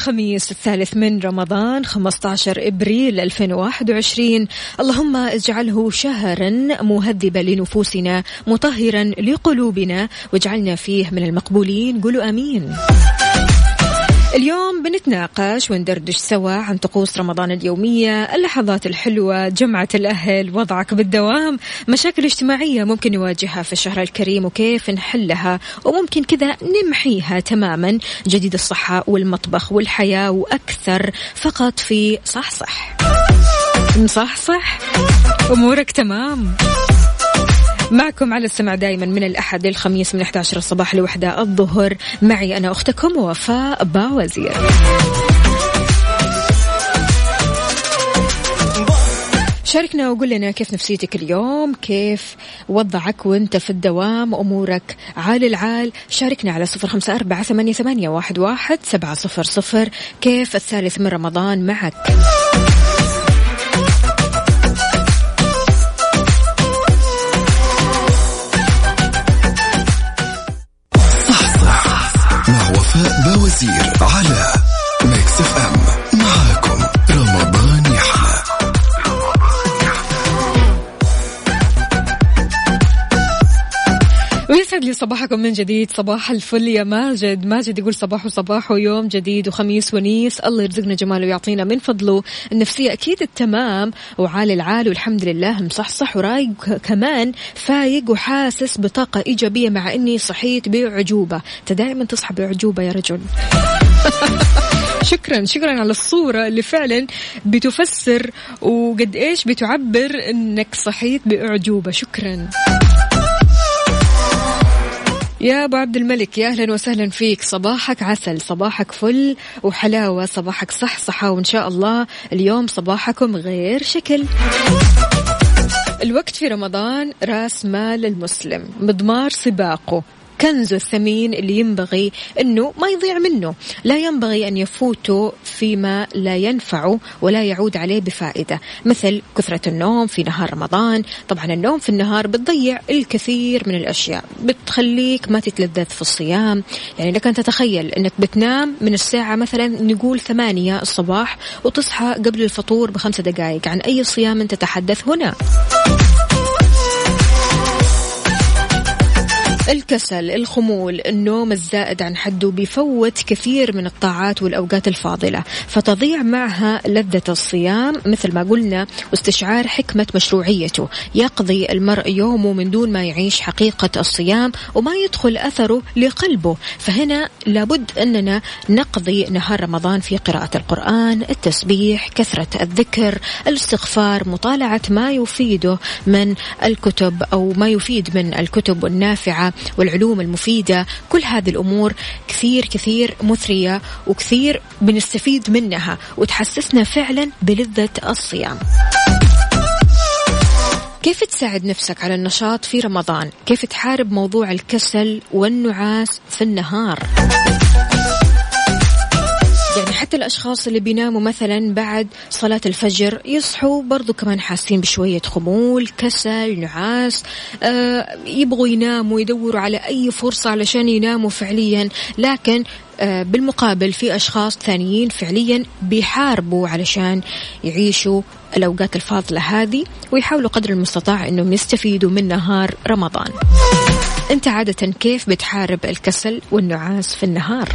الخميس الثالث من رمضان 15 إبريل 2021 اللهم اجعله شهرا مهذبا لنفوسنا مطهرا لقلوبنا واجعلنا فيه من المقبولين. قولوا آمين. اليوم بنتناقش وندردش سوا عن طقوس رمضان اليومية اللحظات الحلوة جمعة الأهل وضعك بالدوام مشاكل اجتماعية ممكن نواجهها في الشهر الكريم وكيف نحلها وممكن كذا نمحيها تماما جديد الصحة والمطبخ والحياة وأكثر فقط في صحصح. مصحصح أمورك تمام. معكم على السمع دائما من الأحد للخميس من 11 الصباح لوحدة الظهر. معي أنا أختكم وفاء باوزير. شاركنا وقول لنا كيف نفسيتك اليوم؟ كيف وضعك وأنت في الدوام؟ أمورك عال العال. شاركنا على صفر خمسة أربعة ثمانية, ثمانية واحد, واحد سبعة صفر صفر. كيف الثالث من رمضان معك؟ باوزير على ويسعد لي صباحكم من جديد. صباح الفل يا ماجد. ماجد يقول صباح وصباح ويوم جديد وخميس ونيس. الله يرزقنا جماله ويعطينا من فضله. النفسية أكيد التمام. وعالي العال والحمد لله مصحصح ورايق كمان. فايق وحاسس بطاقة إيجابية مع إني صحيت بعجوبة. دائما تصحى بعجوبة يا رجل. شكرا. شكرا على الصورة اللي فعلا بتفسر وقد إيش بتعبر إنك صحيت بأعجوبة شكرا. يا أبو عبد الملك يا أهلا وسهلا فيك. صباحك عسل صباحك فل وحلاوة صباحك صحصحه وإن شاء الله اليوم صباحكم غير شكل. الوقت في رمضان راس مال المسلم مضمار سباقه. كنزه الثمين اللي ينبغي إنه ما يضيع منه، لا ينبغي أن يفوته فيما لا ينفعه ولا يعود عليه بفائدة، مثل كثرة النوم في نهار رمضان، طبعا النوم في النهار بتضيع الكثير من الأشياء، بتخليك ما تتلذذ في الصيام، يعني لك ان تتخيل إنك بتنام من الساعة مثلا نقول ثمانية الصباح وتصحى قبل الفطور بخمسة دقائق، عن أي صيام تتحدث هنا؟ الكسل الخمول النوم الزائد عن حده بيفوت كثير من الطاعات والأوقات الفاضلة. فتضيع معها لذة الصيام مثل ما قلنا واستشعار حكمة مشروعيته. يقضي المرء يومه من دون ما يعيش حقيقة الصيام وما يدخل أثره لقلبه. فهنا لابد أننا نقضي نهار رمضان في قراءة القرآن التسبيح كثرة الذكر الاستغفار مطالعة ما يفيده من الكتب أو ما يفيد من الكتب النافعة. والعلوم المفيدة كل هذه الأمور كثير كثير مثرية وكثير بنستفيد منها وتحسسنا فعلا بلذة الصيام كيف تساعد نفسك على النشاط في رمضان؟ كيف تحارب موضوع الكسل والنعاس في النهار؟ حتى الأشخاص اللي بيناموا مثلا بعد صلاة الفجر يصحوا برضو كمان حاسين بشوية خمول كسل نعاس آه يبغوا يناموا يدوروا على أي فرصة علشان يناموا فعليا لكن آه بالمقابل في أشخاص ثانيين فعليا بيحاربوا علشان يعيشوا الأوقات الفاضلة هذه ويحاولوا قدر المستطاع أنهم يستفيدوا من نهار رمضان أنت عادة كيف بتحارب الكسل والنعاس في النهار؟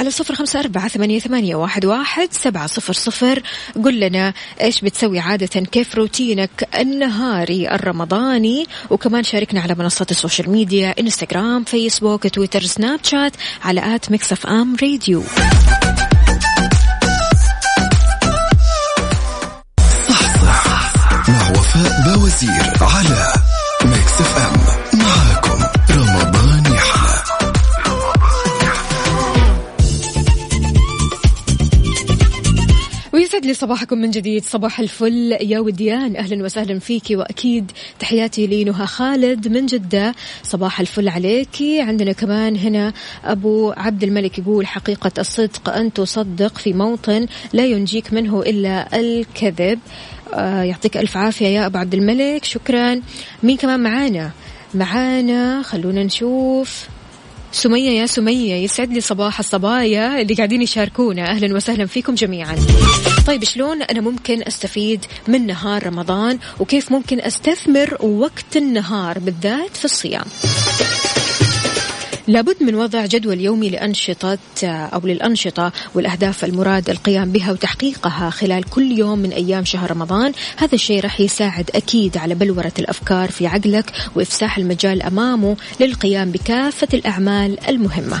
على صفر خمسة أربعة ثمانية, ثمانية واحد, واحد سبعة صفر صفر. قل لنا إيش بتسوي عادة كيف روتينك النهاري الرمضاني؟ وكمان شاركنا على منصات ال social media إنستغرام فيسبوك تويتر سناب شات على at ميكس أف أم راديو. صحصح مع وفاء باوزير على ميكس أف أم. ويسعد لي صباحكم من جديد. صباح الفل. يا وديان أهلا وسهلا فيكي وأكيد. تحياتي لنهى خالد من جدة. صباح الفل عليكي. عندنا كمان هنا أبو عبد الملك يقول حقيقة الصدق أن تصدق في موطن لا ينجيك منه إلا الكذب. آه يعطيك ألف عافية يا أبو عبد الملك. شكرا. مين كمان معانا؟ معانا خلونا نشوف. سمية يا سمية يسعد لي صباح الصبايا اللي قاعدين يشاركونا. أهلا وسهلا فيكم جميعا. طيب شلون أنا ممكن أستفيد من نهار رمضان؟ وكيف ممكن أستثمر وقت النهار بالذات في الصيام؟ لابد من وضع جدول يومي لأنشطة أو للأنشطة والأهداف المراد القيام بها وتحقيقها خلال كل يوم من أيام شهر رمضان. هذا الشيء راح يساعد أكيد على بلورة الأفكار في عقلك وإفساح المجال أمامه للقيام بكافة الأعمال المهمة.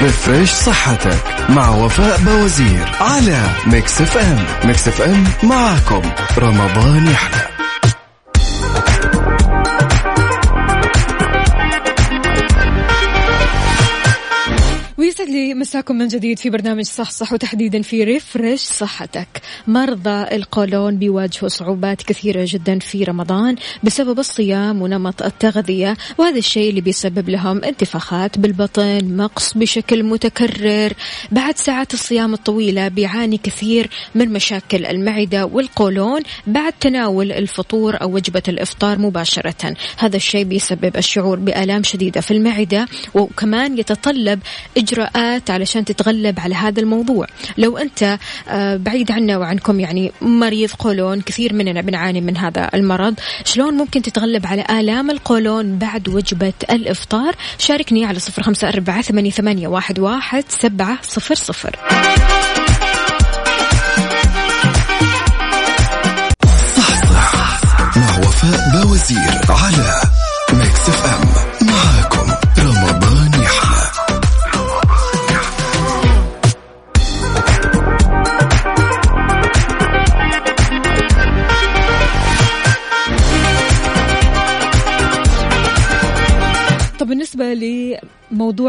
refresh صحتك مع وفاء باوزير على ميكس اف ام. ميكس اف ام معاكم. رمضان يحلى. لي مساكم من جديد في برنامج صح صح وتحديدا في ريفرش صحتك. مرضى القولون بيواجهوا صعوبات كثيرة جدا في رمضان بسبب الصيام ونمط التغذية وهذا الشيء اللي بيسبب لهم انتفاخات بالبطن مقص بشكل متكرر. بعد ساعات الصيام الطويلة بيعاني كثير من مشاكل المعدة والقولون بعد تناول الفطور أو وجبة الإفطار مباشرة. هذا الشيء بيسبب الشعور بآلام شديدة في المعدة وكمان يتطلب إجراءات علشان تتغلب على هذا الموضوع. لو أنت آه، بعيد عنا وعنكم يعني مريض قولون كثير مننا بنعاني من هذا المرض شلون ممكن تتغلب على آلام القولون بعد وجبة الإفطار؟ شاركني على صفر خمسة أربعة ثمانية, واحد, واحد سبعة صفر صفر. صحصح مع وفاء بوزير على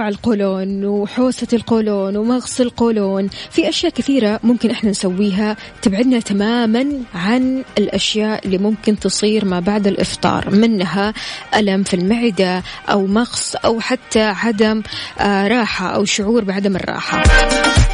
القولون وحوسة القولون ومغص القولون في أشياء كثيرة ممكن إحنا نسويها تبعدنا تماما عن الأشياء اللي ممكن تصير ما بعد الإفطار منها ألم في المعدة أو مغص أو حتى عدم آه، راحة أو شعور بعدم الراحة.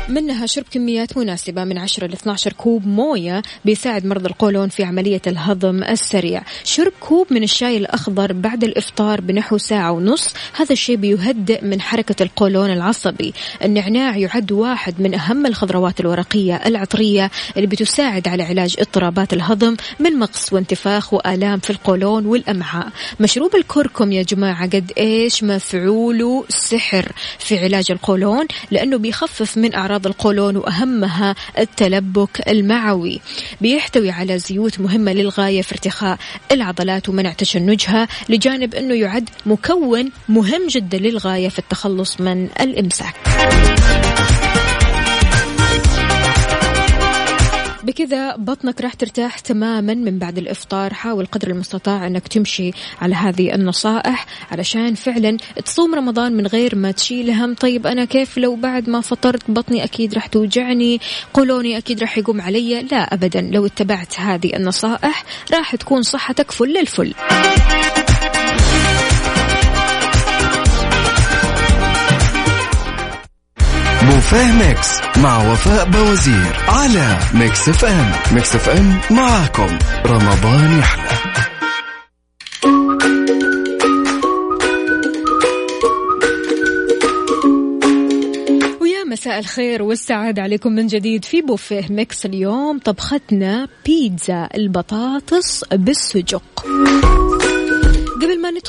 منها شرب كميات مناسبة من 10 ل 12 كوب موية بيساعد مرضى القولون في عملية الهضم السريع. شرب كوب من الشاي الأخضر بعد الإفطار بنحو ساعة ونص. هذا الشيء بيهدئ من حركة القولون العصبي. النعناع يعد واحد من أهم الخضروات الورقية العطرية اللي بتساعد على علاج اضطرابات الهضم من مقص وانتفاخ وآلام في القولون والأمعاء. مشروب الكركم يا جماعة قد إيش مفعوله سحر في علاج القولون؟ لأنه بيخفف من أعراض القولون وأهمها التلبك المعوي. بيحتوي على زيوت مهمة للغاية في ارتخاء العضلات ومنع تشنجها لجانب أنه يعد مكون مهم جدا للغاية في التخلص من الإمساك. بكذا بطنك راح ترتاح تماما من بعد الإفطار. حاول قدر المستطاع أنك تمشي على هذه النصائح علشان فعلا تصوم رمضان من غير ما تشيل هم. طيب أنا كيف لو بعد ما فطرت بطني أكيد راح توجعني؟ قولوني أكيد راح يقوم علي. لا ابدا. لو اتبعت هذه النصائح راح تكون صحتك فل الفل. بوفيه ميكس مع وفاء باوزير على ميكس اف ام. ميكس اف ام معاكم. رمضان يحلى. مساء الخير والسعادة عليكم من جديد في بوفيه ميكس اليوم. طبختنا بيتزا البطاطس بالسجق.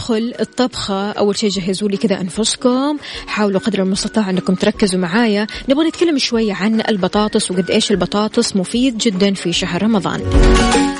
ندخل الطبخة. أول شيء جهزوا لي كذا أنفسكم. حاولوا قدر المستطاع أنكم تركزوا معايا. نبغى نتكلم شوية عن البطاطس وقد إيش البطاطس مفيد جدا في شهر رمضان.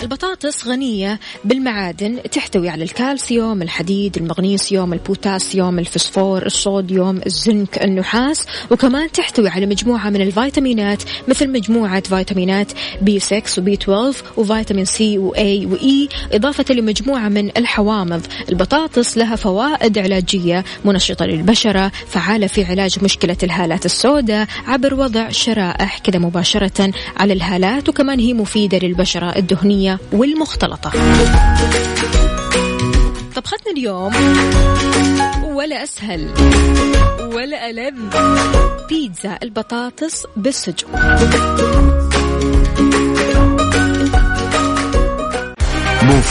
البطاطس غنية بالمعادن تحتوي على الكالسيوم الحديد المغنيسيوم البوتاسيوم الفسفور الصوديوم الزنك النحاس. وكمان تحتوي على مجموعة من الفيتامينات مثل مجموعة فيتامينات بي 6 وبي 12 وفيتامين سي وأي وإي إضافة لمجموعة من الحوامض. البطاطس لها فوائد علاجية منشطة للبشرة فعالة في علاج مشكلة الهالات السوداء عبر وضع شرائح كذا مباشرة على الهالات وكمان هي مفيدة للبشرة الدهنية والمختلطة. طبختنا اليوم ولا أسهل ولا ألذ بيتزا البطاطس بالسجق.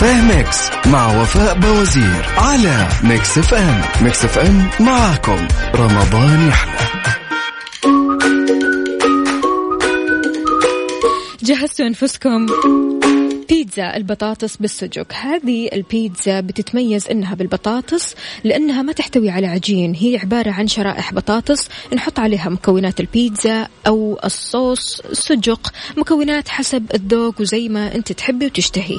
بوفيه ميكس مع وفاء باوزير على ميكس اف ام ميكس اف ام معاكم. رمضان يحلى. جهزتوا أنفسكم. بيتزا البطاطس بالسجق. هذه البيتزا بتتميز إنها بالبطاطس لأنها ما تحتوي على عجين. هي عبارة عن شرائح بطاطس. نحط عليها مكونات البيتزا أو الصوص سجق مكونات حسب الذوق وزي ما أنت تحبي وتشتهي.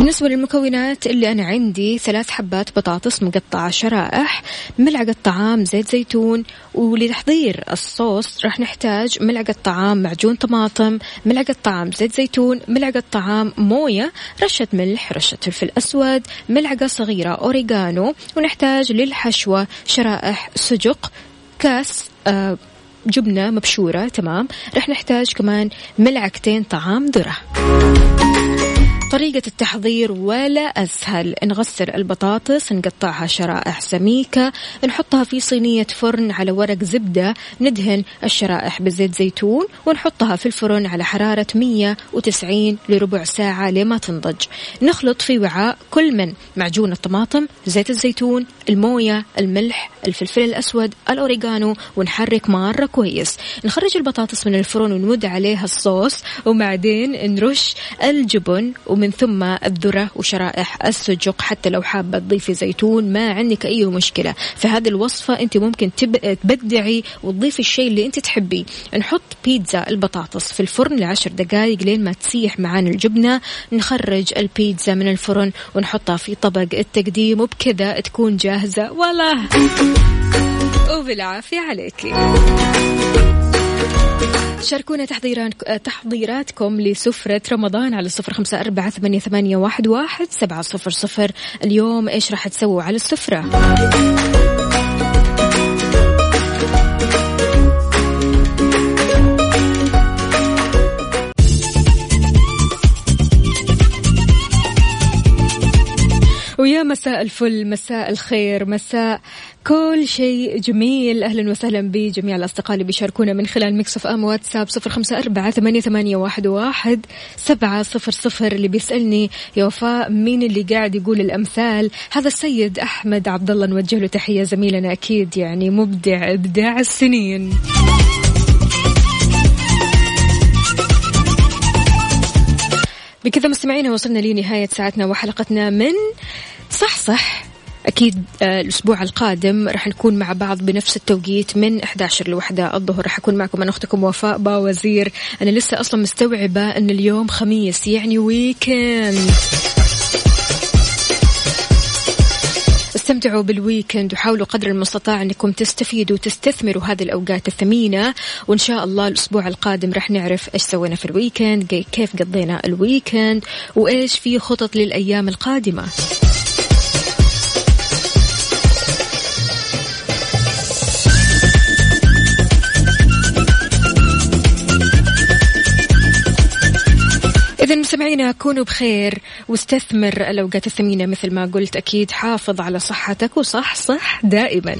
بالنسبة للمكونات اللي أنا عندي ثلاث حبات بطاطس مقطعة شرائح ملعقة طعام زيت زيتون ولتحضير الصوص راح نحتاج ملعقة طعام معجون طماطم ملعقة طعام زيت زيتون ملعقة طعام موية رشة ملح رشة فلفل أسود ملعقة صغيرة أوريغانو ونحتاج للحشوة شرائح سجق كاس آه جبنة مبشورة تمام؟ رح نحتاج كمان ملعقتين طعام ذرة. طريقة التحضير ولا أسهل. نغسل البطاطس نقطعها شرائح سميكة نحطها في صينية فرن على ورق زبدة ندهن الشرائح بزيت زيتون ونحطها في الفرن على حرارة 190 لربع ساعة لما تنضج. نخلط في وعاء كل من معجون الطماطم زيت الزيتون الموية الملح الفلفل الأسود الأوريغانو ونحرك مرة كويس. نخرج البطاطس من الفرن ونمد عليها الصوص وبعدين نرش الجبن ومن ثم الذرة وشرائح السجق حتى لو حابة تضيفي زيتون ما عندك أي مشكلة. في هذه الوصفة أنت ممكن تب... تبدعي وتضيفي الشيء اللي أنت تحبيه نحط بيتزا البطاطس في الفرن لعشر دقائق لين ما تسيح معانا الجبنة. نخرج البيتزا من الفرن ونحطها في طبق التقديم وبكذا تكون جاهزة. والله! وبالعافية عليكي. شاركونا تحضيرات تحضيراتكم لسفرة رمضان على صفر خمسة أربعة ثمانية, ثمانية واحد, واحد سبعة صفر صفر. اليوم إيش راح تسووا على السفرة؟ ويا مساء الفل مساء الخير مساء كل شيء جميل. أهلا وسهلا بجميع الأصدقاء اللي بيشاركونا من خلال ميكس أف أم واتساب صفر خمسة أربعة ثمانية, ثمانية واحد, واحد سبعة صفر صفر. اللي بيسألني يا وفاء مين اللي قاعد يقول الأمثال؟ هذا السيد أحمد عبد الله نوجه له تحية زميلنا أكيد يعني مبدع إبداع السنين. بكذا مستمعينا وصلنا لنهاية ساعتنا وحلقتنا من صح صح. أكيد آه، الأسبوع القادم راح نكون مع بعض بنفس التوقيت من 11 لوحدة الظهر. راح أكون معكم أنا أختكم وفاء باوزير أنا لسه أصلا مستوعبة أن اليوم خميس يعني weekend استمتعوا بال weekend وحاولوا قدر المستطاع أنكم تستفيدوا وتستثمروا هذه الأوقات الثمينة. وإن شاء الله الأسبوع القادم راح نعرف إيش سوينا في ال weekend كيف قضينا ال weekend وإيش في خطط للأيام القادمة. إذا مستمعينا كونوا بخير واستثمر الأوقات الثمينة مثل ما قلت أكيد حافظ على صحتك وصح صح دائما.